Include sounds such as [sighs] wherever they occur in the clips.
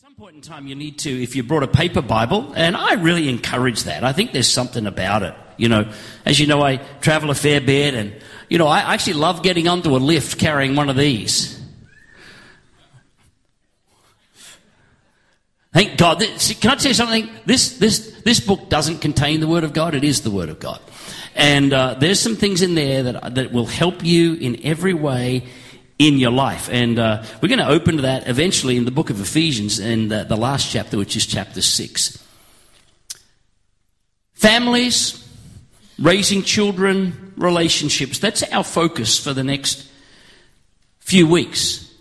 some point in time, you need to, if you brought a paper Bible, and I really encourage that. I think there's something about it. You know, as you know, I travel a fair bit, and, you know, I actually love getting onto a lift carrying one of these. Thank God. Can I tell you something? This, this, this book doesn't contain the Word of God, it is the Word of God. And uh, there's some things in there that, that will help you in every way in your life. And uh, we're going to open to that eventually in the book of Ephesians in the, the last chapter, which is chapter 6. Families, raising children, relationships. That's our focus for the next few weeks.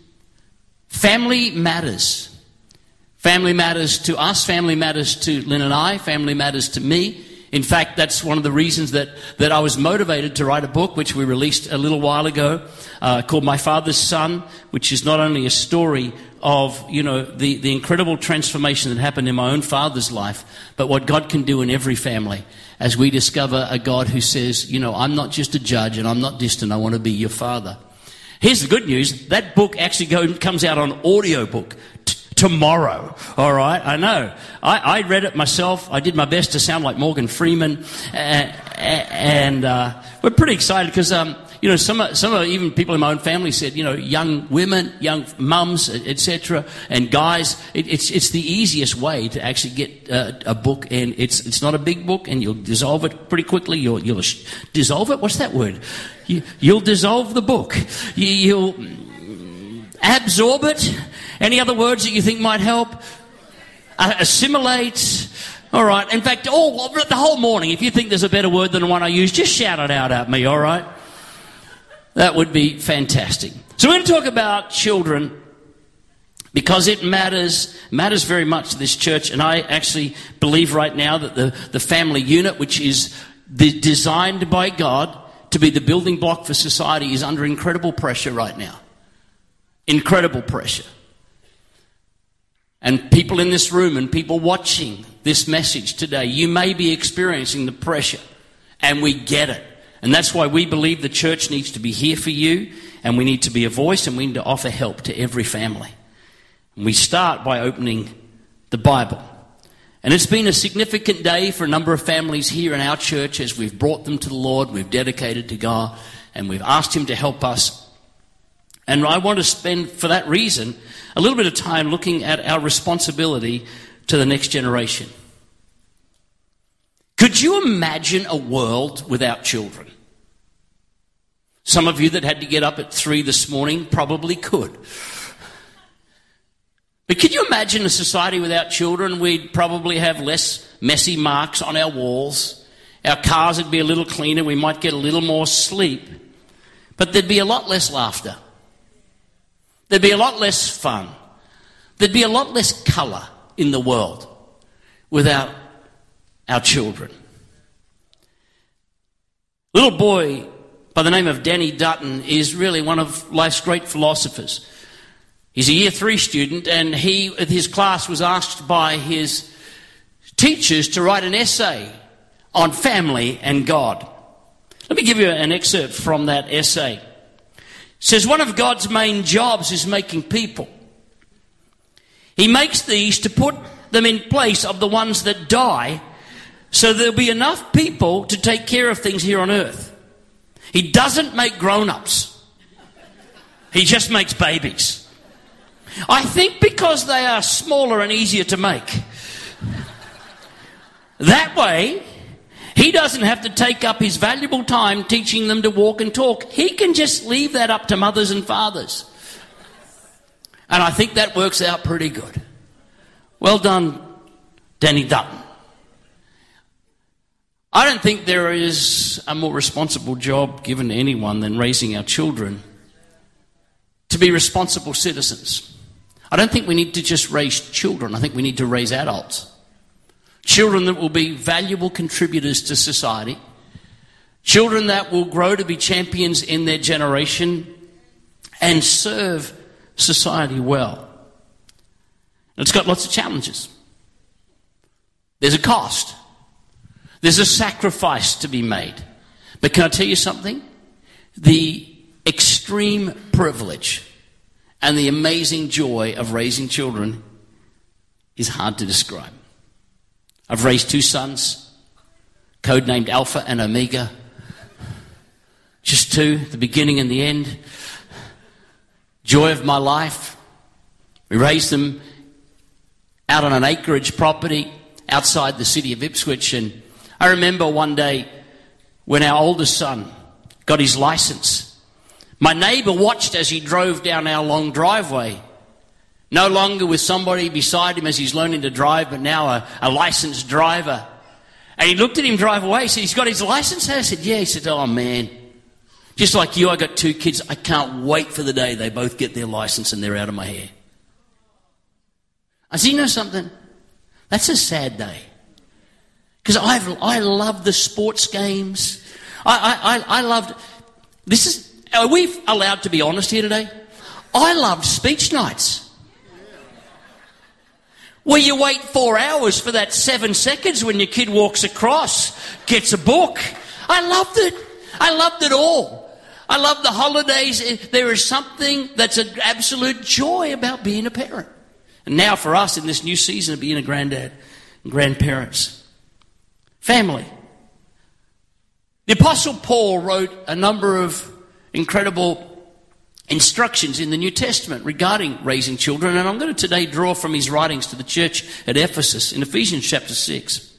Family matters. Family matters to us, family matters to Lynn and I, family matters to me. In fact, that's one of the reasons that, that I was motivated to write a book, which we released a little while ago, uh, called My Father's Son, which is not only a story of, you know, the, the incredible transformation that happened in my own father's life, but what God can do in every family as we discover a God who says, you know, I'm not just a judge and I'm not distant, I want to be your father. Here's the good news. That book actually go, comes out on audiobook tomorrow. All right, I know. I, I, read it myself. I did my best to sound like Morgan Freeman, and, and uh, we're pretty excited because. Um, you know, some, some even people in my own family said, you know, young women, young mums, etc., and guys, it, it's, it's the easiest way to actually get uh, a book, and it's, it's not a big book, and you'll dissolve it pretty quickly. You'll, you'll dissolve it? What's that word? You, will dissolve the book. You, you'll absorb it, any other words that you think might help? Assimilate. All right. In fact, all the whole morning, if you think there's a better word than the one I use, just shout it out at me. All right. That would be fantastic. So we're going to talk about children because it matters matters very much to this church. And I actually believe right now that the, the family unit, which is the, designed by God to be the building block for society, is under incredible pressure right now. Incredible pressure. And people in this room and people watching this message today, you may be experiencing the pressure, and we get it. And that's why we believe the church needs to be here for you, and we need to be a voice, and we need to offer help to every family. And we start by opening the Bible. And it's been a significant day for a number of families here in our church as we've brought them to the Lord, we've dedicated to God, and we've asked Him to help us. And I want to spend, for that reason, a little bit of time looking at our responsibility to the next generation. Could you imagine a world without children? Some of you that had to get up at three this morning probably could. But could you imagine a society without children? We'd probably have less messy marks on our walls. Our cars would be a little cleaner. We might get a little more sleep. But there'd be a lot less laughter. There'd be a lot less fun. There'd be a lot less colour in the world without our children. Little boy by the name of Danny Dutton is really one of life's great philosophers. He's a year three student, and he, his class, was asked by his teachers to write an essay on family and God. Let me give you an excerpt from that essay says one of God's main jobs is making people. He makes these to put them in place of the ones that die so there'll be enough people to take care of things here on earth. He doesn't make grown ups, he just makes babies. I think because they are smaller and easier to make. That way, he doesn't have to take up his valuable time teaching them to walk and talk. He can just leave that up to mothers and fathers. And I think that works out pretty good. Well done, Danny Dutton. I don't think there is a more responsible job given to anyone than raising our children to be responsible citizens. I don't think we need to just raise children, I think we need to raise adults. Children that will be valuable contributors to society. Children that will grow to be champions in their generation and serve society well. It's got lots of challenges. There's a cost. There's a sacrifice to be made. But can I tell you something? The extreme privilege and the amazing joy of raising children is hard to describe. I've raised two sons, codenamed Alpha and Omega. Just two, the beginning and the end. Joy of my life. We raised them out on an acreage property outside the city of Ipswich. And I remember one day when our oldest son got his license, my neighbour watched as he drove down our long driveway. No longer with somebody beside him as he's learning to drive, but now a, a licensed driver. And he looked at him drive away. He said, He's got his license? I said, Yeah. He said, Oh man. Just like you, I got two kids. I can't wait for the day they both get their license and they're out of my hair. I said, You know something? That's a sad day. Because I I love the sports games. I, I, I loved. This is. Are we allowed to be honest here today? I loved speech nights. Where you wait four hours for that seven seconds when your kid walks across, gets a book. I loved it. I loved it all. I love the holidays. There is something that's an absolute joy about being a parent. And now for us in this new season of being a granddad and grandparents. Family. The Apostle Paul wrote a number of incredible instructions in the New Testament regarding raising children, and I'm going to today draw from his writings to the church at Ephesus in Ephesians chapter 6.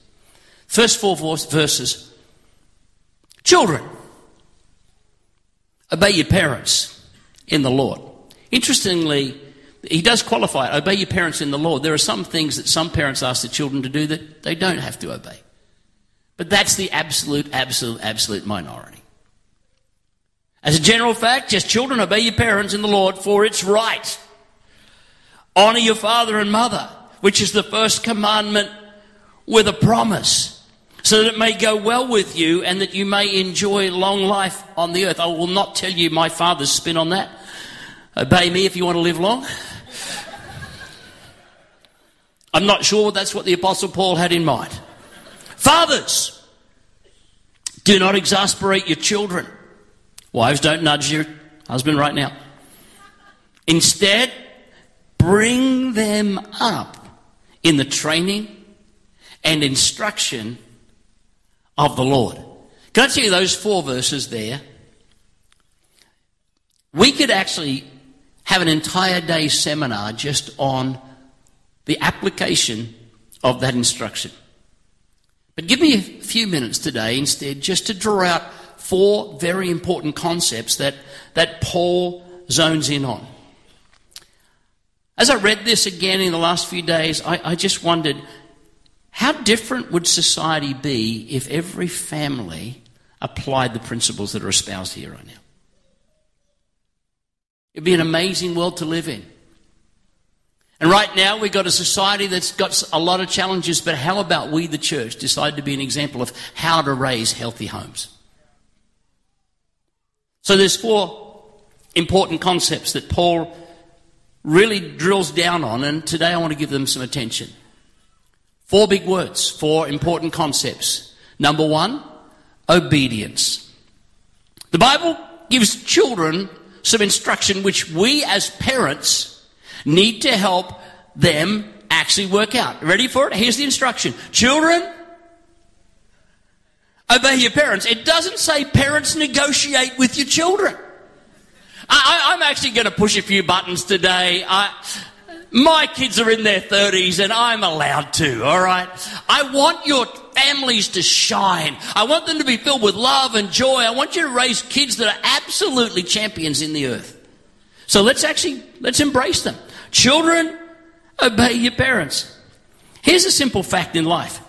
First four verses. Children, obey your parents in the Lord. Interestingly, he does qualify it. Obey your parents in the Lord. There are some things that some parents ask their children to do that they don't have to obey. But that's the absolute, absolute, absolute minority. As a general fact, just children obey your parents in the Lord, for it's right. Honor your father and mother, which is the first commandment with a promise, so that it may go well with you and that you may enjoy long life on the earth. I will not tell you my father's spin on that. Obey me if you want to live long. I'm not sure that's what the Apostle Paul had in mind. Fathers, do not exasperate your children Wives, don't nudge your husband right now. Instead, bring them up in the training and instruction of the Lord. Can I tell you those four verses there? We could actually have an entire day seminar just on the application of that instruction. But give me a few minutes today instead just to draw out four very important concepts that, that Paul zones in on. As I read this again in the last few days, I, I just wondered how different would society be if every family applied the principles that are espoused here right now? It'd be an amazing world to live in. And right now, we've got a society that's got a lot of challenges, but how about we, the church, decide to be an example of how to raise healthy homes? So there's four important concepts that Paul really drills down on, and today I want to give them some attention. Four big words, four important concepts. Number one, obedience. The Bible gives children some instruction which we as parents need to help them actually work out. Ready for it? Here's the instruction. Children, obey your parents. It doesn't say parents negotiate with your children. I, am actually going to push a few buttons today. I, my kids are in their 30s and I'm allowed to, all right? I want your families to shine. I want them to be filled with love and joy. I want you to raise kids that are absolutely champions in the earth. So let's actually, let's embrace them. Children, obey your parents. Here's a simple fact in life.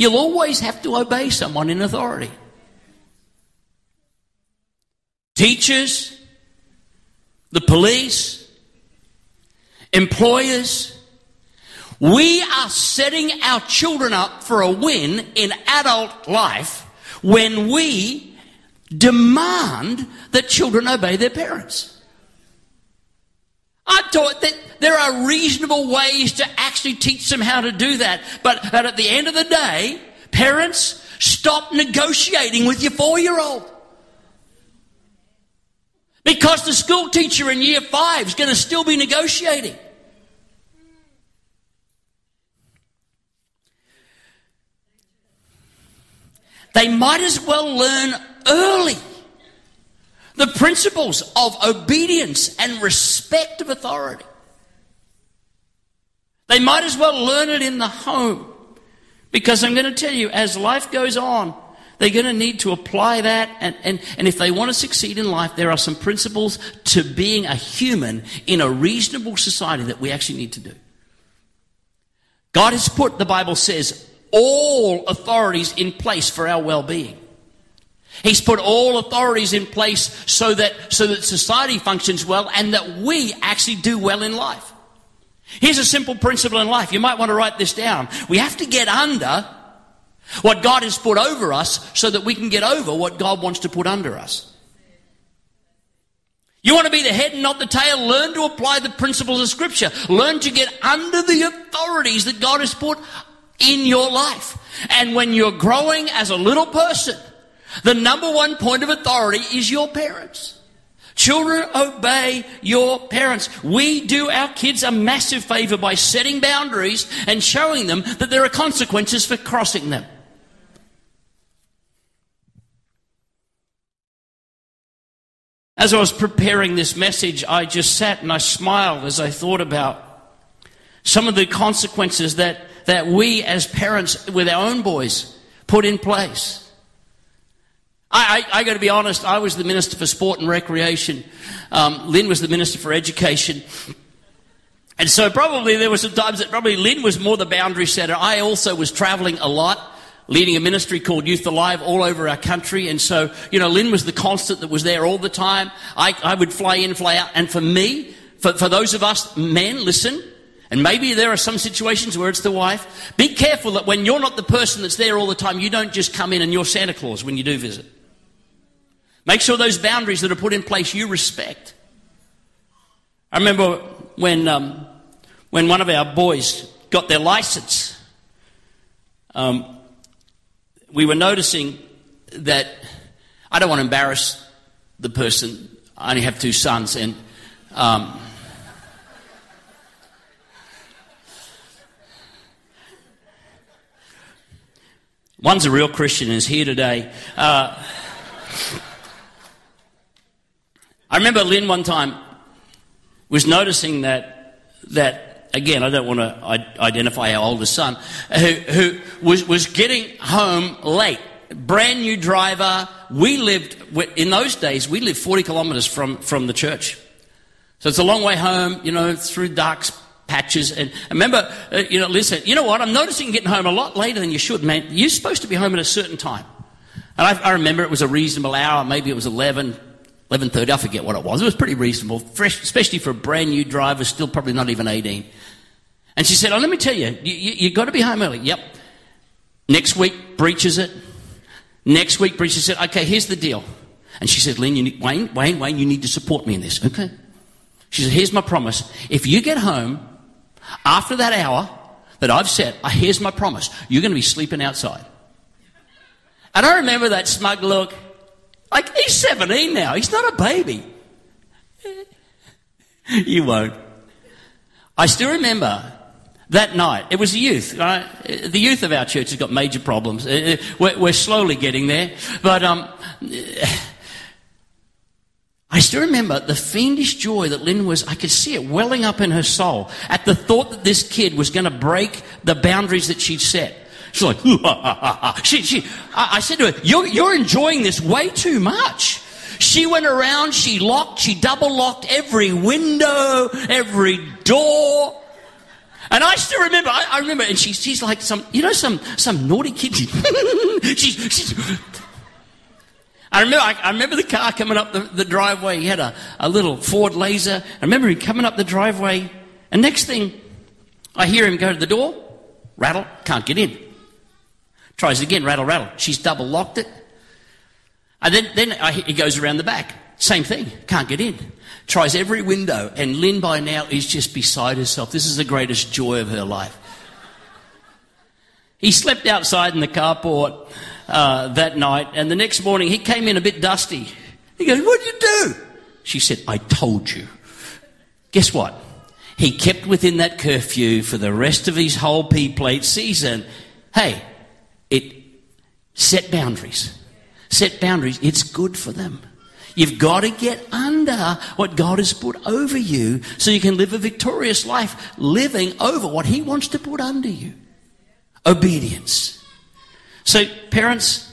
You'll always have to obey someone in authority. Teachers, the police, employers. We are setting our children up for a win in adult life when we demand that children obey their parents. I taught that there are reasonable ways to actually teach them how to do that. But, but at the end of the day, parents, stop negotiating with your four year old. Because the school teacher in year five is going to still be negotiating. They might as well learn early the principles of obedience and respect of authority. They might as well learn it in the home. Because I'm going to tell you, as life goes on, they're going to need to apply that. And, and, and if they want to succeed in life, there are some principles to being a human in a reasonable society that we actually need to do. God has put, the Bible says, all authorities in place for our well-being. He's put all authorities in place so that, so that society functions well and that we actually do well in life. Here's a simple principle in life. You might want to write this down. We have to get under what God has put over us so that we can get over what God wants to put under us. You want to be the head and not the tail? Learn to apply the principles of Scripture. Learn to get under the authorities that God has put in your life. And when you're growing as a little person, the number one point of authority is your parents. Children, obey your parents. We do our kids a massive favor by setting boundaries and showing them that there are consequences for crossing them. As I was preparing this message, I just sat and I smiled as I thought about some of the consequences that, that we as parents with our own boys put in place. I, I, I got to be honest, I was the Minister for Sport and Recreation. Um, Lynn was the Minister for Education. And so probably there were some times that probably Lynn was more the boundary setter. I also was traveling a lot, leading a ministry called Youth Alive all over our country. And so, you know, Lynn was the constant that was there all the time. I, I would fly in, fly out. And for me, for, for those of us men, listen, and maybe there are some situations where it's the wife. Be careful that when you're not the person that's there all the time, you don't just come in and you're Santa Claus when you do visit. Make sure those boundaries that are put in place you respect. I remember when, um, when one of our boys got their license, um, we were noticing that I don't want to embarrass the person. I only have two sons, and um, one's a real Christian and is here today. Uh, I remember Lynn one time was noticing that, that again, I don't want to identify our oldest son, who, who was, was getting home late. Brand new driver. We lived, in those days, we lived 40 kilometres from, from the church. So it's a long way home, you know, through dark patches. And remember, uh, you know, listen, you know what? I'm noticing getting home a lot later than you should, man. You're supposed to be home at a certain time. And I, I remember it was a reasonable hour. Maybe it was 11, 11.30, I forget what it was. It was pretty reasonable, fresh, especially for a brand new driver, still probably not even 18. And she said, oh, let me tell you, you, you, you got to be home early. Yep. Next week, breaches it. Next week, breaches it. Okay, here's the deal. And she said, Lynn, you need, Wayne, Wayne, Wayne, you need to support me in this. Okay. She said, here's my promise. If you get home after that hour that I've set, uh, here's my promise. You're going to be sleeping outside. And I remember that smug look. Like, he's 17 now. He's not a baby. [laughs] you won't. I still remember that night. It was the youth. Right? The youth of our church has got major problems. Uh, uh, we're, slowly getting there. But um, [sighs] I still remember the fiendish joy that Lynn was, I could see it welling up in her soul at the thought that this kid was going to break the boundaries that she'd set. She's like, [laughs] she, she, I, I said to her, you're, you're enjoying this way too much. She went around, she locked, she double locked every window, every door. And I still remember, I, I remember, and she, she's like some, you know, some, some naughty kid. [laughs] she's, she's, I remember, I, I, remember the car coming up the, the driveway. He had a, a little Ford Laser. I remember him coming up the driveway. And next thing, I hear him go to the door, rattle, can't get in. Tries again, rattle, rattle. She's double locked it. And then, then I, he goes around the back. Same thing. Can't get in. Tries every window. And Lynn by now is just beside herself. This is the greatest joy of her life. He slept outside in the carport uh, that night. And the next morning he came in a bit dusty. He goes, What'd you do? She said, I told you. Guess what? He kept within that curfew for the rest of his whole P plate season. Hey, Set boundaries. Set boundaries. It's good for them. You've got to get under what God has put over you so you can live a victorious life, living over what He wants to put under you. Obedience. So, parents,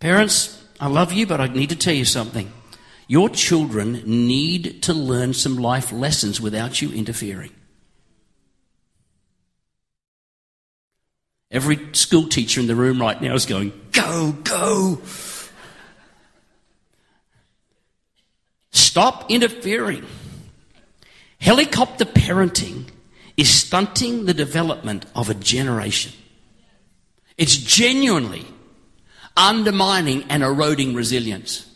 parents, I love you, but I need to tell you something. Your children need to learn some life lessons without you interfering. Every school teacher in the room right now is going, go, go. Stop interfering. Helicopter parenting is stunting the development of a generation. It's genuinely undermining and eroding resilience.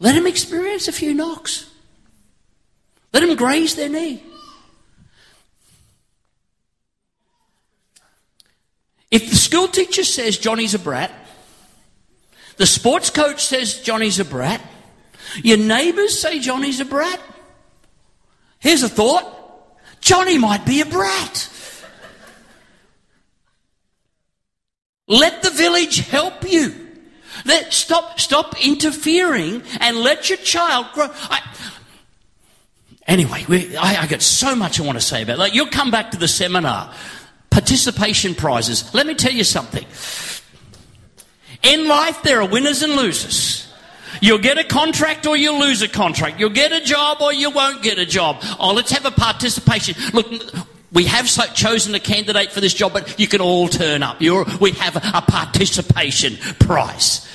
Let them experience a few knocks. Let them graze their knee. If the school teacher says Johnny's a brat, the sports coach says Johnny's a brat, your neighbours say Johnny's a brat. Here's a thought Johnny might be a brat. Let the village help you. Let, stop, stop interfering and let your child grow. I, anyway, we, I, I got so much I want to say about it. Like, you'll come back to the seminar. Participation prizes. Let me tell you something. In life, there are winners and losers. You'll get a contract or you'll lose a contract. You'll get a job or you won't get a job. Oh, let's have a participation. Look, we have chosen a candidate for this job, but you can all turn up. You're, we have a participation prize.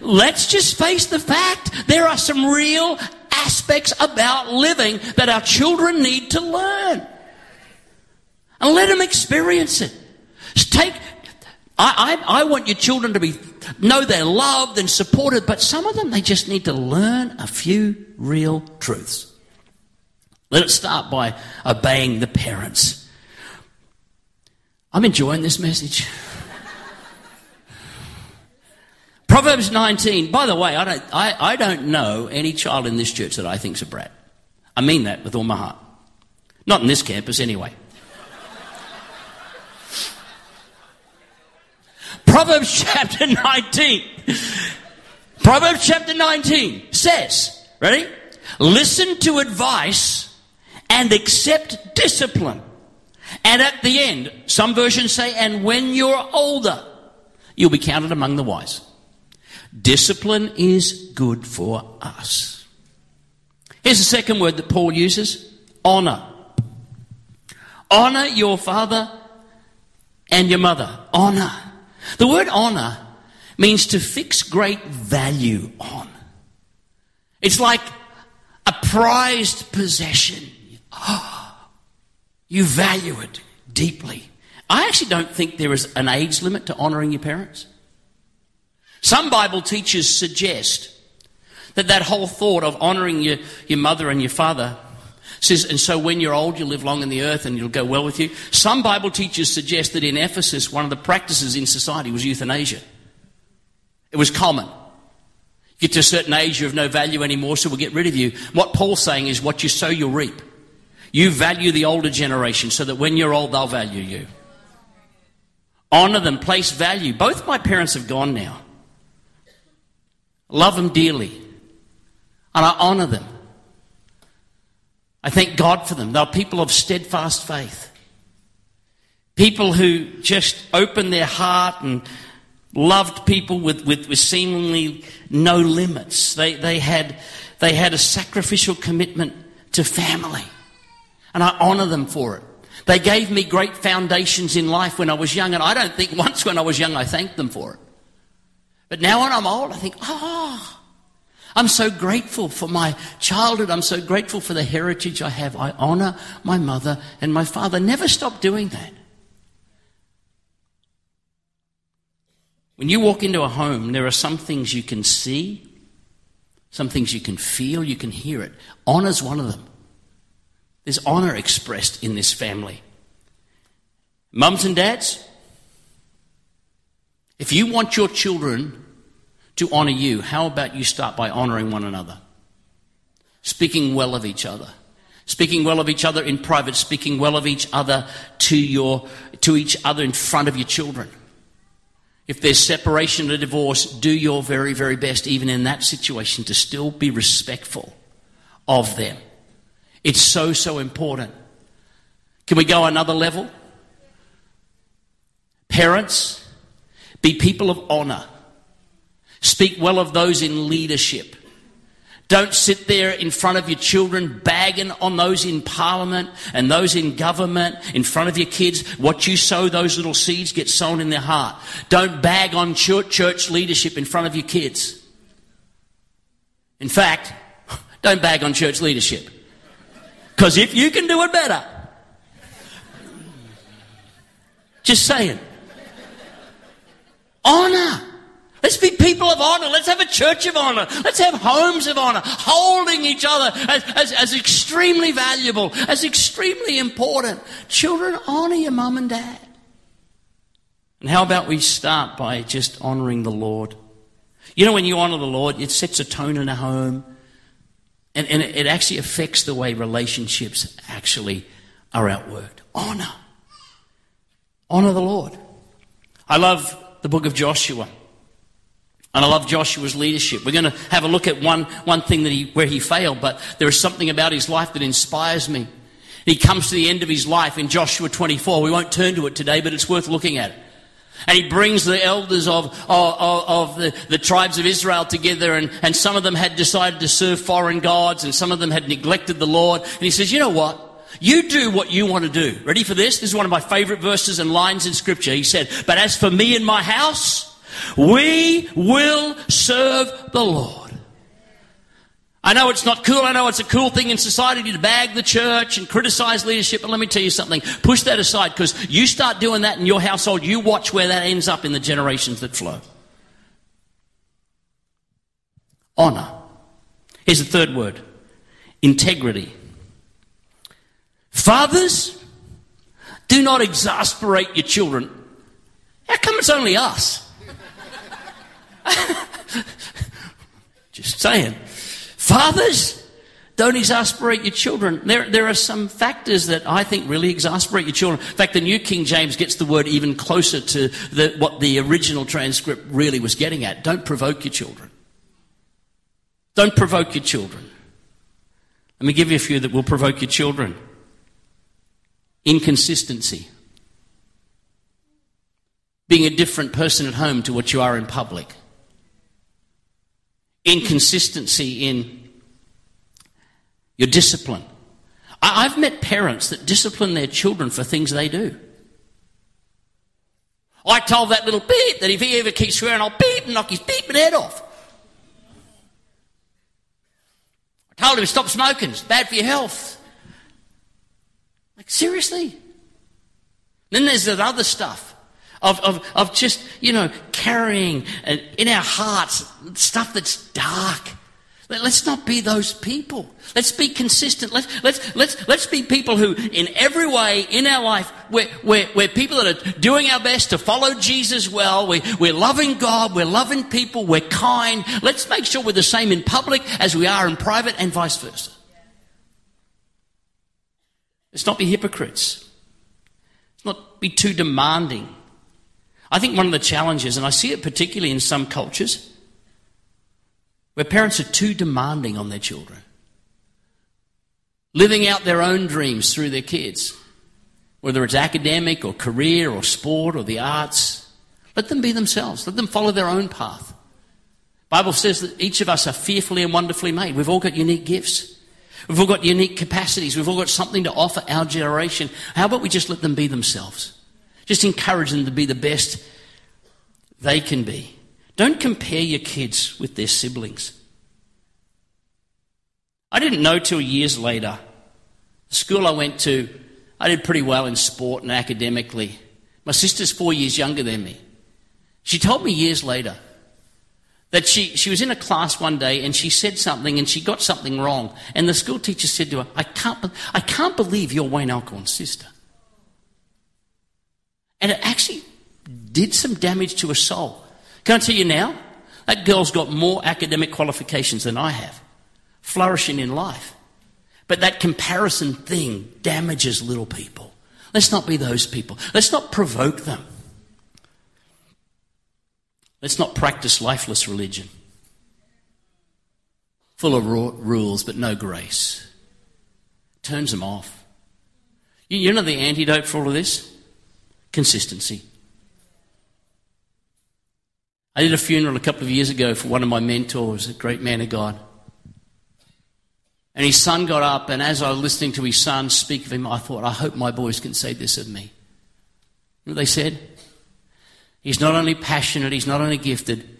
Let's just face the fact there are some real aspects about living that our children need to learn. And let them experience it. Take, I, I, I want your children to be know they're loved and supported, but some of them they just need to learn a few real truths. Let it start by obeying the parents. I'm enjoying this message. Proverbs 19. By the way, I don't, I, I don't know any child in this church that I think's a brat. I mean that with all my heart. Not in this campus, anyway. Proverbs [laughs] chapter 19. Proverbs chapter 19 says, ready? Listen to advice and accept discipline. And at the end, some versions say, and when you're older, you'll be counted among the wise. Discipline is good for us. Here's the second word that Paul uses honor. Honor your father and your mother. Honor. The word honor means to fix great value on. It's like a prized possession. [gasps] you value it deeply. I actually don't think there is an age limit to honoring your parents. Some Bible teachers suggest that that whole thought of honoring your, your mother and your father says, and so when you're old, you'll live long in the earth and it'll go well with you. Some Bible teachers suggest that in Ephesus, one of the practices in society was euthanasia. It was common. Get to a certain age, you're of no value anymore, so we'll get rid of you. What Paul's saying is, what you sow, you'll reap. You value the older generation so that when you're old, they'll value you. Honor them, place value. Both my parents have gone now. Love them dearly. And I honor them. I thank God for them. They're people of steadfast faith. People who just opened their heart and loved people with, with, with seemingly no limits. They, they, had, they had a sacrificial commitment to family. And I honour them for it. They gave me great foundations in life when I was young, and I don't think once when I was young I thanked them for it. But now when I'm old, I think, ah, oh, I'm so grateful for my childhood. I'm so grateful for the heritage I have. I honor my mother and my father. Never stop doing that. When you walk into a home, there are some things you can see, some things you can feel, you can hear it. Honor's one of them. There's honor expressed in this family. Mums and dads, if you want your children to honor you, how about you start by honoring one another? Speaking well of each other. Speaking well of each other in private, speaking well of each other to your, to each other in front of your children. If there's separation or divorce, do your very, very best, even in that situation, to still be respectful of them. It's so, so important. Can we go another level? Parents, be people of honor. Speak well of those in leadership. Don't sit there in front of your children bagging on those in parliament and those in government in front of your kids. What you sow, those little seeds get sown in their heart. Don't bag on church leadership in front of your kids. In fact, [laughs] don't bag on church leadership. Because if you can do it better, just saying. Honor. Let's be people of honor. Let's have a church of honor. Let's have homes of honor, holding each other as, as, as extremely valuable, as extremely important. Children, honor your mum and dad. And how about we start by just honoring the Lord? You know, when you honor the Lord, it sets a tone in a home, and, and it actually affects the way relationships actually are outworked. Honor. Honor the Lord. I love the book of Joshua. And I love Joshua's leadership. We're going to have a look at one, one thing that he, where he failed, but there is something about his life that inspires me. He comes to the end of his life in Joshua 24. We won't turn to it today, but it's worth looking at. And he brings the elders of, of, of the, the, tribes of Israel together, and, and some of them had decided to serve foreign gods, and some of them had neglected the Lord. And he says, You know what? You do what you want to do. Ready for this? This is one of my favorite verses and lines in Scripture. He said, But as for me and my house, we will serve the Lord. I know it's not cool. I know it's a cool thing in society to bag the church and criticize leadership, but let me tell you something. Push that aside because you start doing that in your household, you watch where that ends up in the generations that flow. Honor. Here's the third word integrity. Fathers, do not exasperate your children. How come it's only us? [laughs] Just saying. Fathers, don't exasperate your children. There, there are some factors that I think really exasperate your children. In fact, the New King James gets the word even closer to the, what the original transcript really was getting at. Don't provoke your children. Don't provoke your children. Let me give you a few that will provoke your children. Inconsistency. Being a different person at home to what you are in public inconsistency in your discipline. I, have met parents that discipline their children for things they do. I told that little beep that if he ever keeps swearing, I'll beep and knock his beeping head off. I told him to stop smoking, it's bad for your health. Like, seriously? Then there's that other stuff of, of, of just, you know, carrying uh, in our hearts stuff that's dark. Let's not be those people. Let's be consistent. Let's, let's, let's, let's be people who, in every way in our life, we're, we're, we're people that are doing our best to follow Jesus well. We, we're loving God. We're loving people. We're kind. Let's make sure we're the same in public as we are in private and vice versa. Let's not be hypocrites. Let's not be too demanding. I think one of the challenges, and I see it particularly in some cultures, where parents are too demanding on their children, living out their own dreams through their kids, whether it's academic or career or sport or the arts. Let them be themselves. Let them follow their own path. Bible says that each of us are fearfully and wonderfully made. We've all got unique gifts. We've all got unique capacities. We've all got something to offer our generation. How about we just let them be themselves? Just encourage them to be the best they can be. Don't compare your kids with their siblings. I didn't know till years later. The school I went to, I did pretty well in sport and academically. My sister's four years younger than me. She told me years later that she, she was in a class one day and she said something and she got something wrong. And the school teacher said to her, I can't, I can't believe you're Wayne Alcorn's sister. And it actually did some damage to her soul. Can I tell you now? That girl's got more academic qualifications than I have, flourishing in life. But that comparison thing damages little people. Let's not be those people. Let's not provoke them. Let's not practice lifeless religion, full of rules but no grace. Turns them off. You know the antidote for all of this? Consistency. I did a funeral a couple of years ago for one of my mentors, a great man of God. And his son got up, and as I was listening to his son speak of him, I thought, I hope my boys can say this of me. You know they said? He's not only passionate, he's not only gifted,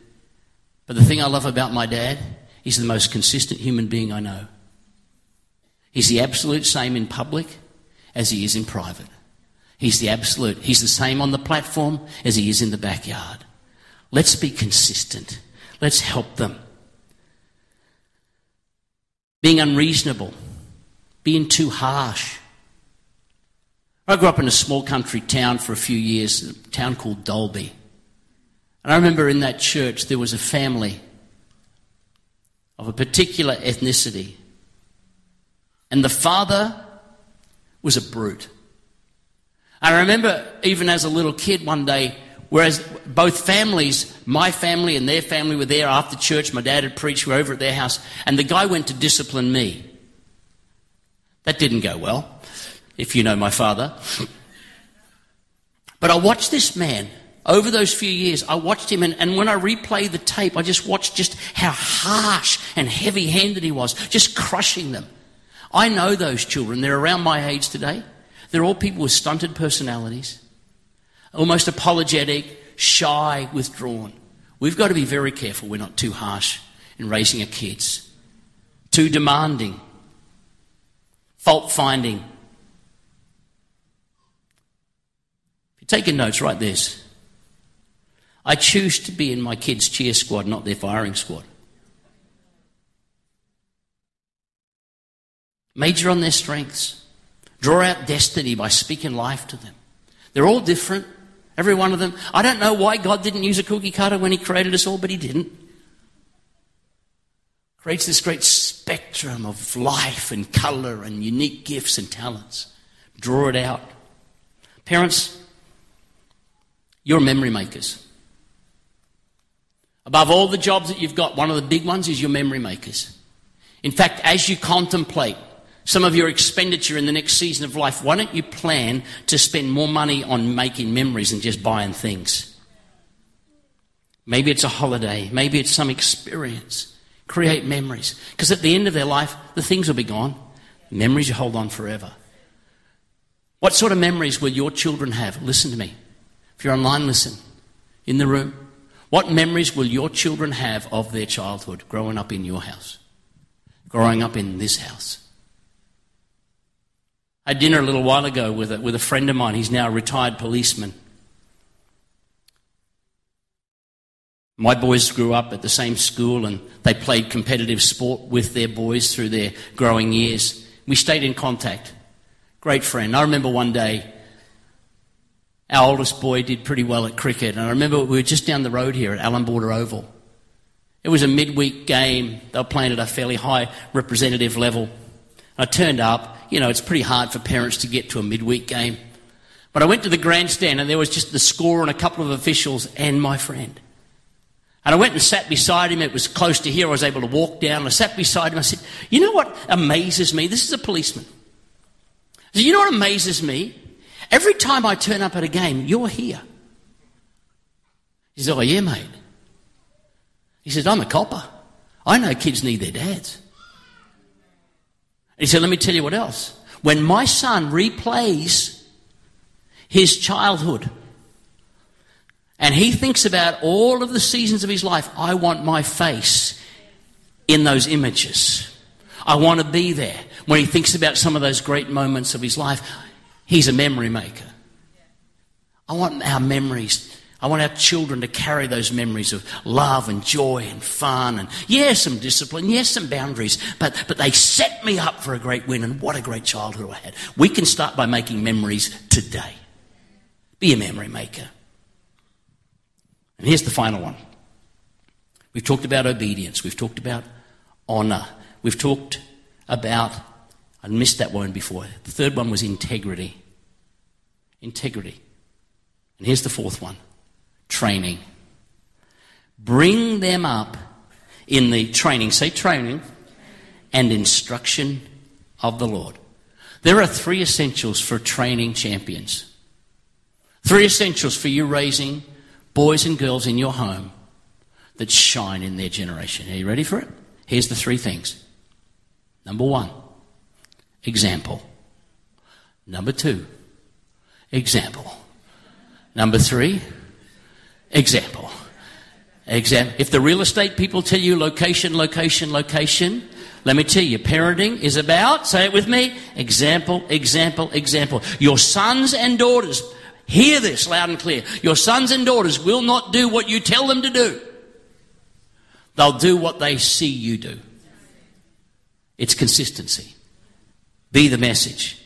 but the thing I love about my dad, he's the most consistent human being I know. He's the absolute same in public as he is in private. He's the absolute. He's the same on the platform as he is in the backyard. Let's be consistent. Let's help them. Being unreasonable, being too harsh. I grew up in a small country town for a few years, a town called Dalby. And I remember in that church there was a family of a particular ethnicity. And the father was a brute. I remember even as a little kid one day, whereas both families, my family and their family were there after church, my dad had preached, we were over at their house, and the guy went to discipline me. That didn't go well, if you know my father. [laughs] But I watched this man over those few years. I watched him, and, and when I replay the tape, I just watched just how harsh and heavy handed he was, just crushing them. I know those children. They're around my age today. They're all people with stunted personalities, almost apologetic, shy, withdrawn. We've got to be very careful we're not too harsh in raising our kids, too demanding, fault finding. If you're taking notes, write this. I choose to be in my kids' cheer squad, not their firing squad. Major on their strengths. Draw out destiny by speaking life to them. They're all different, every one of them. I don't know why God didn't use a cookie cutter when He created us all, but He didn't. Creates this great spectrum of life and colour and unique gifts and talents. Draw it out. Parents, you're memory makers. Above all the jobs that you've got, one of the big ones is your memory makers. In fact, as you contemplate some of your expenditure in the next season of life, why don't you plan to spend more money on making memories than just buying things? Maybe it's a holiday, maybe it's some experience. Create memories. Because at the end of their life, the things will be gone. Memories you hold on forever. What sort of memories will your children have? Listen to me. If you're online, listen. In the room. What memories will your children have of their childhood growing up in your house? Growing up in this house? Had dinner a little while ago with a, with a friend of mine. He's now a retired policeman. My boys grew up at the same school and they played competitive sport with their boys through their growing years. We stayed in contact. Great friend. I remember one day our oldest boy did pretty well at cricket. And I remember we were just down the road here at Allan Border Oval. It was a midweek game. They were playing at a fairly high representative level. I turned up. You know, it's pretty hard for parents to get to a midweek game. But I went to the grandstand and there was just the score and a couple of officials and my friend. And I went and sat beside him. It was close to here. I was able to walk down. I sat beside him. I said, You know what amazes me? This is a policeman. I said, You know what amazes me? Every time I turn up at a game, you're here. He said, Oh, yeah, mate. He said, I'm a copper. I know kids need their dads. He said, Let me tell you what else. When my son replays his childhood and he thinks about all of the seasons of his life, I want my face in those images. I want to be there. When he thinks about some of those great moments of his life, he's a memory maker. I want our memories I want our children to carry those memories of love and joy and fun and, yes, some discipline, yes, some boundaries, but, but they set me up for a great win and what a great childhood I had. We can start by making memories today. Be a memory maker. And here's the final one. We've talked about obedience. We've talked about honour. We've talked about, I missed that one before. The third one was integrity. Integrity. And here's the fourth one training. Bring them up in the training, say training, and instruction of the Lord. There are three essentials for training champions. Three essentials for you raising boys and girls in your home that shine in their generation. Are you ready for it? Here's the three things. Number one, example. Number two, example. Number three, example. Exam- if the real estate people tell you location, location, location, let me tell you, parenting is about, say it with me, example, example, example. Your sons and daughters, hear this loud and clear. Your sons and daughters will not do what you tell them to do. They'll do what they see you do. It's consistency. Be the message.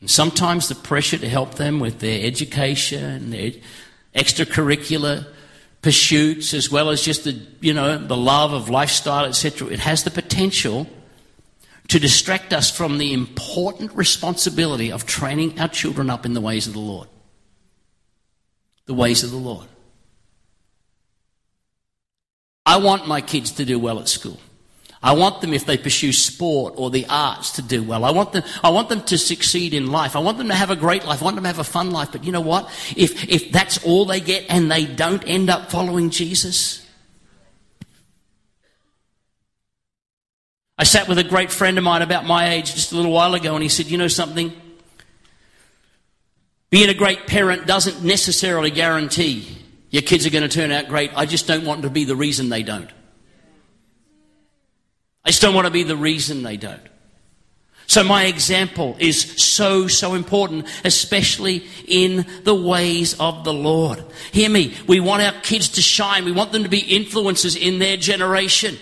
And sometimes the pressure to help them with their education, their extracurricular pursuits, as well as just the, you know, the love of lifestyle, etc., it has the potential to distract us from the important responsibility of training our children up in the ways of the Lord. The ways of the Lord. I want my kids to do well at school. I want them, if they pursue sport or the arts, to do well. I want them, I want them to succeed in life. I want them to have a great life. I want them to have a fun life. But you know what? If, if that's all they get and they don't end up following Jesus, I sat with a great friend of mine about my age just a little while ago, and he said, You know something? Being a great parent doesn't necessarily guarantee your kids are going to turn out great. I just don't want to be the reason they don't. I just don't want to be the reason they don't. So my example is so, so important, especially in the ways of the Lord. Hear me. We want our kids to shine. We want them to be influencers in their generation.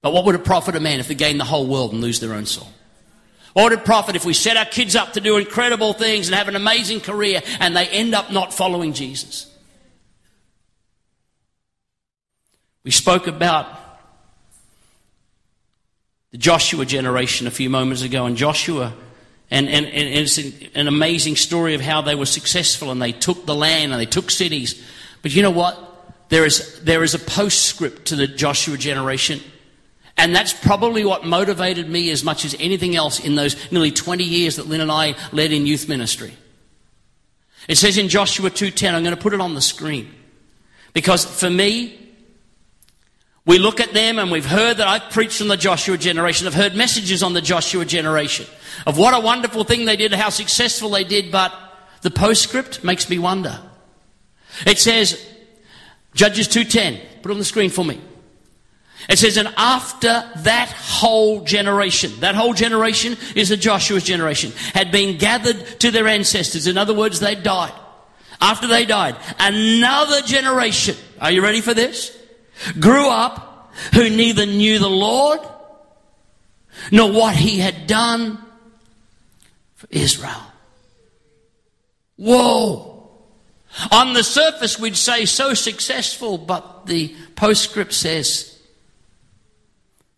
But what would it profit a man if they gain the whole world and lose their own soul? What would it profit if we set our kids up to do incredible things and have an amazing career and they end up not following Jesus? We spoke about the Joshua generation a few moments ago, and Joshua, and, and, and it's an amazing story of how they were successful and they took the land and they took cities. But you know what? There is, there is a postscript to the Joshua generation. And that's probably what motivated me as much as anything else in those nearly 20 years that Lynn and I led in youth ministry. It says in Joshua 2:10, I'm going to put it on the screen. Because for me, we look at them and we've heard that I've preached on the Joshua generation. I've heard messages on the Joshua generation of what a wonderful thing they did, how successful they did, but the postscript makes me wonder. It says, Judges 2.10, put it on the screen for me. It says, and after that whole generation, that whole generation is the Joshua's generation, had been gathered to their ancestors. In other words, they died. After they died, another generation, are you ready for this? Grew up who neither knew the Lord nor what he had done for Israel. Whoa. On the surface, we'd say so successful, but the postscript says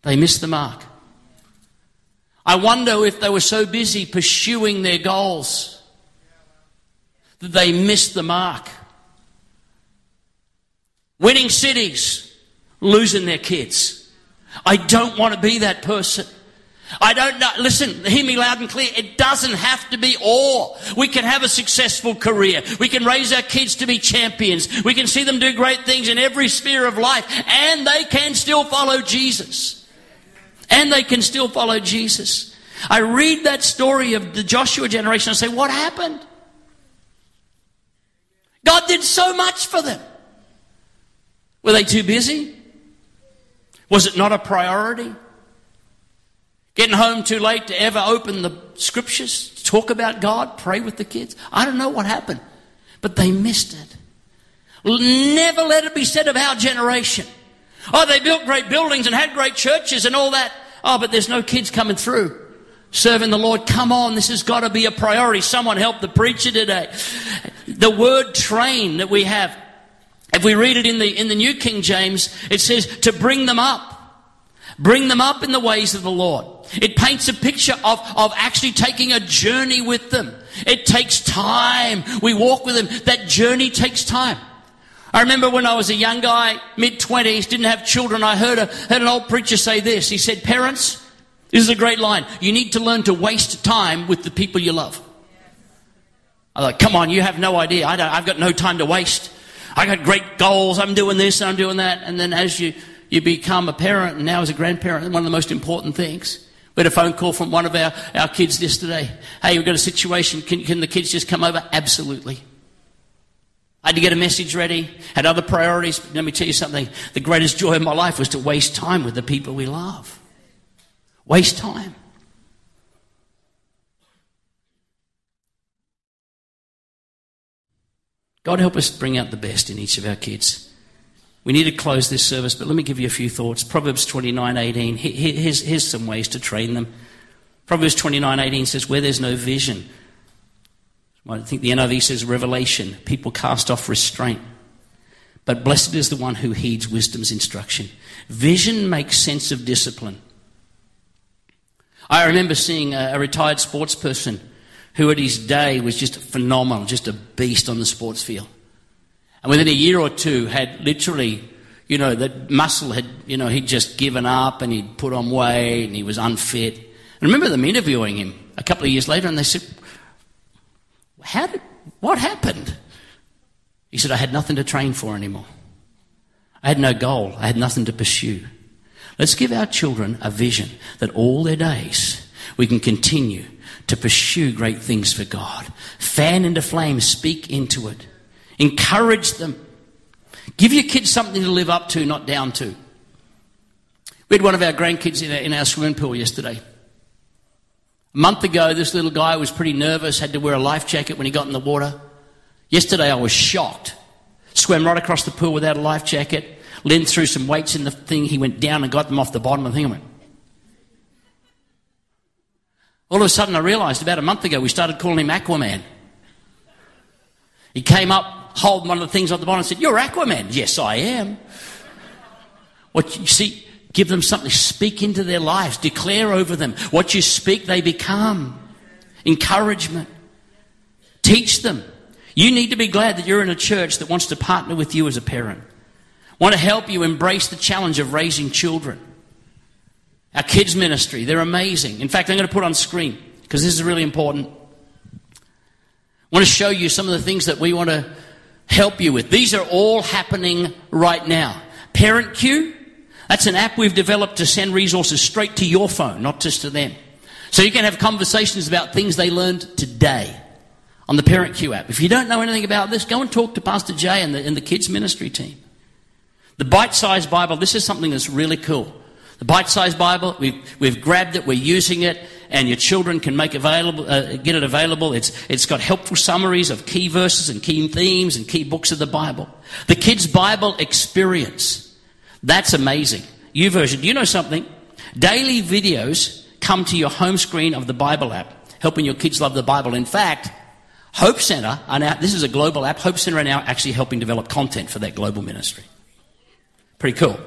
they missed the mark. I wonder if they were so busy pursuing their goals that they missed the mark. Winning cities, losing their kids. I don't want to be that person. I don't know. Listen, hear me loud and clear. It doesn't have to be all. We can have a successful career. We can raise our kids to be champions. We can see them do great things in every sphere of life. And they can still follow Jesus. And they can still follow Jesus. I read that story of the Joshua generation and say, what happened? God did so much for them. Were they too busy? Was it not a priority? Getting home too late to ever open the scriptures, talk about God, pray with the kids? I don't know what happened, but they missed it. Never let it be said of our generation. Oh, they built great buildings and had great churches and all that. Oh, but there's no kids coming through serving the Lord. Come on, this has got to be a priority. Someone help the preacher today. The word train that we have if we read it in the, in the New King James, it says to bring them up. Bring them up in the ways of the Lord. It paints a picture of, of actually taking a journey with them. It takes time. We walk with them. That journey takes time. I remember when I was a young guy, mid twenties, didn't have children, I heard, a, heard an old preacher say this. He said, parents, this is a great line. You need to learn to waste time with the people you love. I thought, come on, you have no idea. I don't, I have got no time to waste. I got great goals. I'm doing this I'm doing that. And then as you, you become a parent and now as a grandparent, one of the most important things. We had a phone call from one of our, our kids yesterday. Hey, we've got a situation. Can, can the kids just come over? Absolutely. I had to get a message ready, had other priorities. But Let me tell you something. The greatest joy of my life was to waste time with the people we love. Waste time. God help us bring out the best in each of our kids. We need to close this service, but let me give you a few thoughts. Proverbs 29 18. Here's, here's some ways to train them. Proverbs 29 18 says, Where there's no vision, I think the NIV says revelation. People cast off restraint. But blessed is the one who heeds wisdom's instruction. Vision makes sense of discipline. I remember seeing a, a retired sports person who at his day was just phenomenal, just a beast on the sports field. And within a year or two had literally, you know, that muscle had, you know, he'd just given up and he'd put on weight and he was unfit. I remember them interviewing him a couple of years later and they said, how did, what happened? He said, I had nothing to train for anymore. I had no goal. I had nothing to pursue. Let's give our children a vision that all their days we can continue to pursue great things for God. Fan into flame, speak into it. Encourage them. Give your kids something to live up to, not down to. We had one of our grandkids in our, in our swimming pool yesterday. A month ago, this little guy was pretty nervous, had to wear a life jacket when he got in the water. Yesterday, I was shocked. Swam right across the pool without a life jacket. Len threw some weights in the thing. He went down and got them off the bottom of the thing. I went. All of a sudden, I realized about a month ago, we started calling him Aquaman. He came up, holding one of the things on the bottom, and said, You're Aquaman. Yes, I am. What you see, Give them something. Speak into their lives. Declare over them. What you speak, they become. Encouragement. Teach them. You need to be glad that you're in a church that wants to partner with you as a parent. Want to help you embrace the challenge of raising children. Our kids ministry, they're amazing. In fact, I'm going to put on screen because this is really important. I want to show you some of the things that we want to help you with. These are all happening right now. ParentCue, that's an app we've developed to send resources straight to your phone, not just to them. So you can have conversations about things they learned today on the ParentCue app. If you don't know anything about this, go and talk to Pastor Jay and the, and the kids ministry team. The bite-sized Bible, this is something that's really cool. The bite-sized Bible, we've, we've grabbed it, we're using it, and your children can make available, uh, get it available. It's, it's got helpful summaries of key verses and key themes and key books of the Bible. The Kids Bible Experience. That's amazing. YouVersion, do you know something? Daily videos come to your home screen of the Bible app, helping your kids love the Bible. In fact, Hope Center are now, this is a global app, Hope Center are now actually helping develop content for that global ministry. Pretty cool.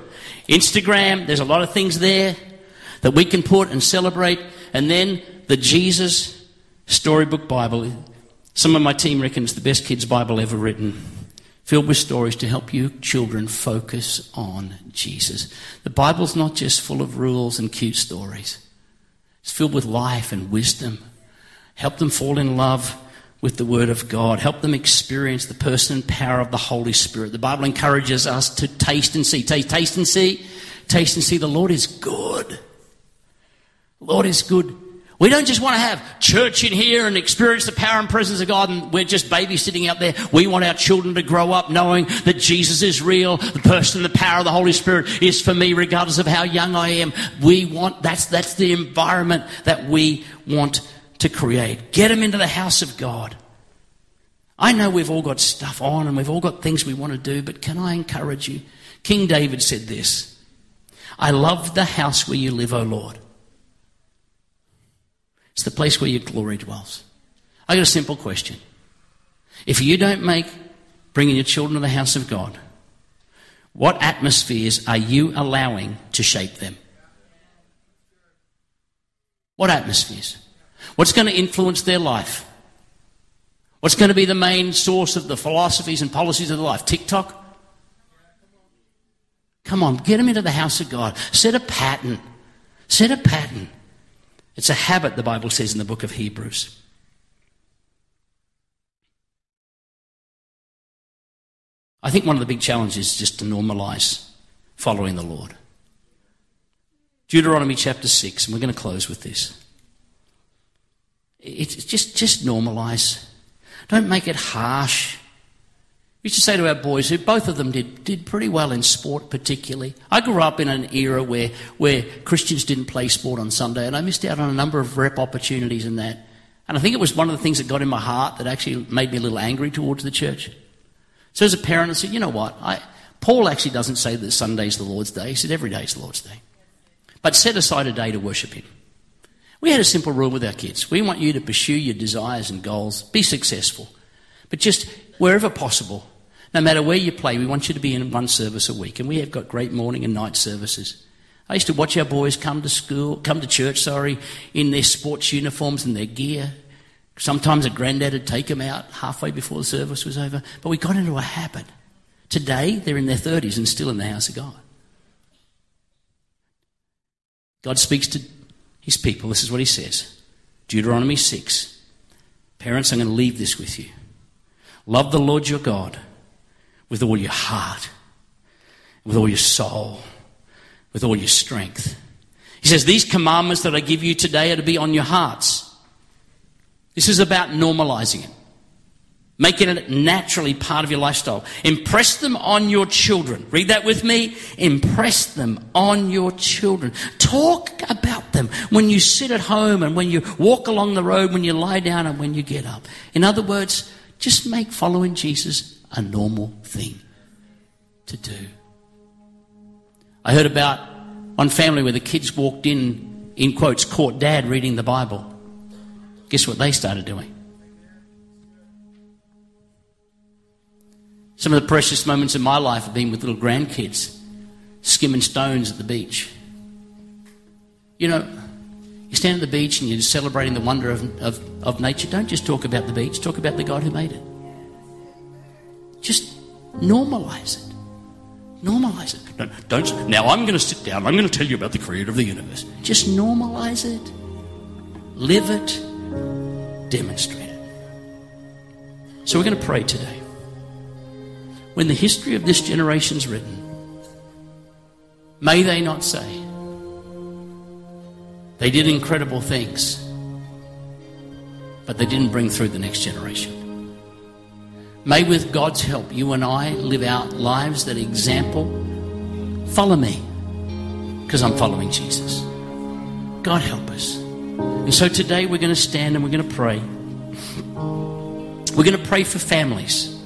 Instagram, there's a lot of things there that we can put and celebrate. And then the Jesus Storybook Bible. Some of my team reckons the best kids' Bible ever written filled with stories to help you children focus on Jesus. The Bible's not just full of rules and cute stories. It's filled with life and wisdom. Help them fall in love with the Word of God. Help them experience the person and power of the Holy Spirit. The Bible encourages us to taste and see. Taste, taste and see. Taste and see. The Lord is good. Lord is good. We don't just want to have church in here and experience the power and presence of God and we're just babies sitting out there. We want our children to grow up knowing that Jesus is real. The person, and the power of the Holy Spirit is for me regardless of how young I am. We want, that's, that's the environment that we want to create. Get them into the house of God. I know we've all got stuff on and we've all got things we want to do, but can I encourage you? King David said this I love the house where you live, O Lord. It's the place where your glory dwells. I got a simple question. If you don't make bringing your children to the house of God, what atmospheres are you allowing to shape them? What atmospheres? What's going to influence their life? What's going to be the main source of the philosophies and policies of their life? TikTok? Come on, get them into the house of God. Set a pattern. Set a pattern. It's a habit, the Bible says in the book of Hebrews. I think one of the big challenges is just to normalize following the Lord. Deuteronomy chapter 6, and we're going to close with this. It's just, just normalize. Don't make it harsh. We used to say to our boys, who both of them did, did pretty well in sport, particularly. I grew up in an era where, where Christians didn't play sport on Sunday, and I missed out on a number of rep opportunities in that. And I think it was one of the things that got in my heart that actually made me a little angry towards the church. So as a parent, I said, you know what? I, Paul actually doesn't say that Sunday's the Lord's day. He said every day is the Lord's day. But set aside a day to worship Him. We had a simple rule with our kids. We want you to pursue your desires and goals, be successful. But just wherever possible, no matter where you play, we want you to be in one service a week. And we have got great morning and night services. I used to watch our boys come to school, come to church, sorry, in their sports uniforms and their gear, Sometimes a granddad would take them out halfway before the service was over. But we got into a habit. Today, they're in their 30s and still in the house of God. God speaks to his people. This is what he says Deuteronomy 6. Parents, I'm going to leave this with you. Love the Lord your God with all your heart, with all your soul, with all your strength. He says, These commandments that I give you today are to be on your hearts. This is about normalizing it, making it naturally part of your lifestyle. Impress them on your children. Read that with me. Impress them on your children. Talk about them when you sit at home and when you walk along the road, when you lie down and when you get up. In other words, just make following Jesus a normal thing to do. I heard about one family where the kids walked in, in quotes, caught dad reading the Bible. Guess what they started doing? Some of the precious moments in my life have been with little grandkids skimming stones at the beach. You know, you stand at the beach and you're celebrating the wonder of, of, of nature. Don't just talk about the beach, talk about the God who made it. Just normalize it. Normalize it. Don't, don't now I'm going to sit down. I'm going to tell you about the creator of the universe. Just normalize it. Live it demonstrate it. So we're going to pray today. When the history of this generation is written, may they not say, they did incredible things, but they didn't bring through the next generation. May, with God's help, you and I live out lives that example follow me because I'm following Jesus. God help us. And so today we're going to stand and we're going to pray. We're going to pray for families.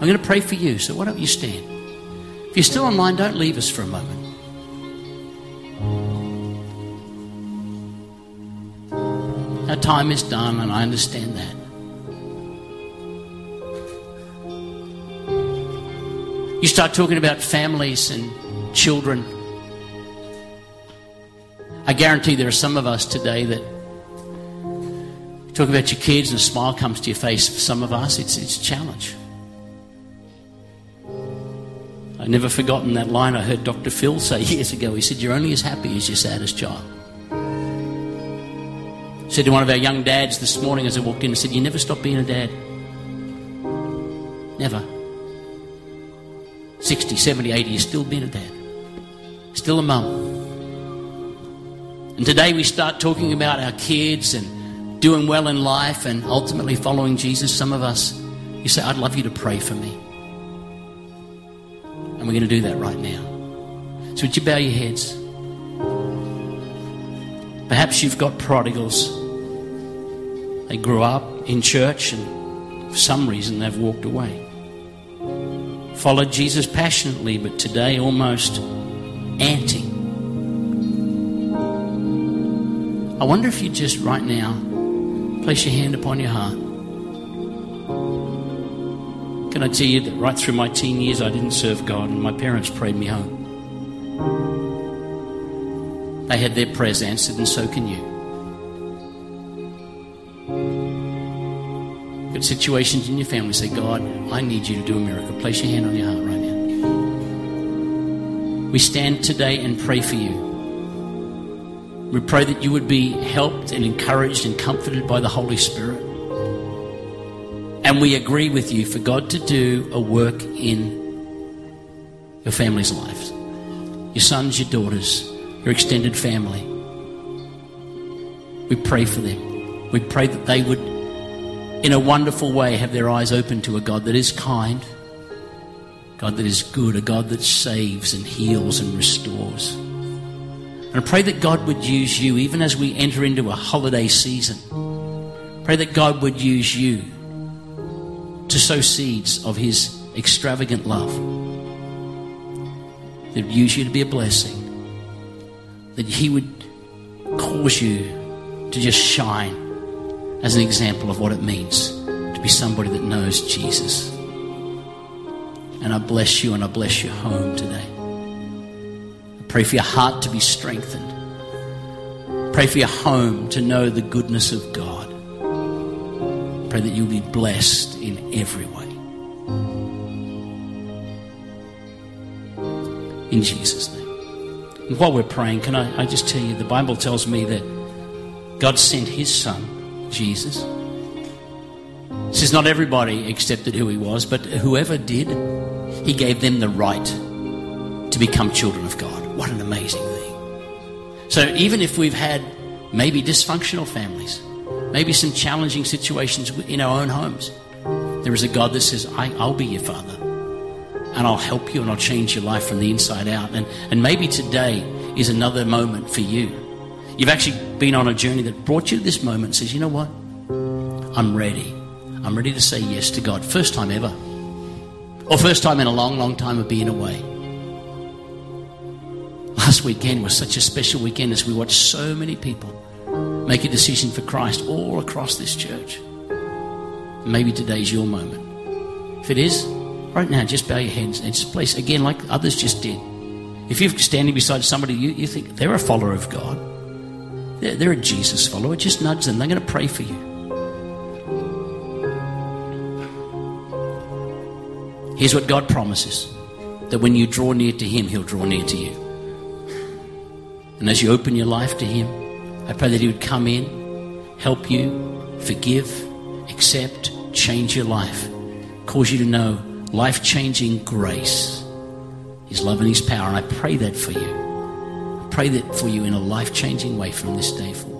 I'm going to pray for you. So why don't you stand? If you're still online, don't leave us for a moment. Our time is done, and I understand that. You start talking about families and children. I guarantee there are some of us today that talk about your kids and a smile comes to your face. For some of us, it's, it's a challenge. I've never forgotten that line I heard Dr. Phil say years ago. He said, You're only as happy as your saddest child. I said to one of our young dads this morning as I walked in, I said, You never stop being a dad. Never. 60, 70, 80, you're still being a dad. Still a mum. And today we start talking about our kids and doing well in life and ultimately following Jesus. Some of us, you say, I'd love you to pray for me. And we're going to do that right now. So would you bow your heads? Perhaps you've got prodigals. They grew up in church and for some reason they've walked away. Followed Jesus passionately, but today almost anti I wonder if you just right now place your hand upon your heart can I tell you that right through my teen years, I didn't serve God, and my parents prayed me home. They had their prayers answered, and so can you. Got situations in your family, say, God, I need you to do a miracle. Place your hand on your heart right now. We stand today and pray for you. We pray that you would be helped and encouraged and comforted by the Holy Spirit and we agree with you for God to do a work in your family's lives your sons, your daughters, your extended family. We pray for them. We pray that they would, in a wonderful way, have their eyes open to a God that is kind, God that is good, a God that saves and heals and restores. And I pray that God would use you even as we enter into a holiday season. Pray that God would use you to sow seeds of His extravagant love. That would use you to be a blessing. That He would cause you to just shine as an example of what it means to be somebody that knows Jesus. And I bless you and I bless your home today. I pray for your heart to be strengthened. Pray for your home to know the goodness of God. Pray that you'll be blessed in every way. In Jesus' name. And while we're praying, can I, I just tell you the Bible tells me that God sent his son, Jesus. It says not everybody accepted who he was, but whoever did, he gave them the right to become children of God. What an amazing thing. So even if we've had maybe dysfunctional families, maybe some challenging situations in our own homes, there is a God that says, I, will be your father. And I'll help you and I'll change your life from the inside out. And, and maybe today is another moment for you You've actually been on a journey that brought you to this moment and says, you know what? I'm ready. I'm ready to say yes to God. First time ever. Or first time in a long, long time of being away. Last weekend was such a special weekend as we watched so many people make a decision for Christ all across this church. Maybe today's your moment. If it is, right now, just bow your heads and just place again like others just did. If you're standing beside somebody you, you think they're a follower of God, they're, they're a Jesus follower. Just nudge them. They're going to pray for you. Here's what God promises that when you draw near to Him, He'll draw near to you. And as you open your life to Him, I pray that He would come in, help you, forgive, accept, change your life, cause you to know life changing grace, His love and His power. And I pray that for you I pray that for you in a life changing way from this day forward.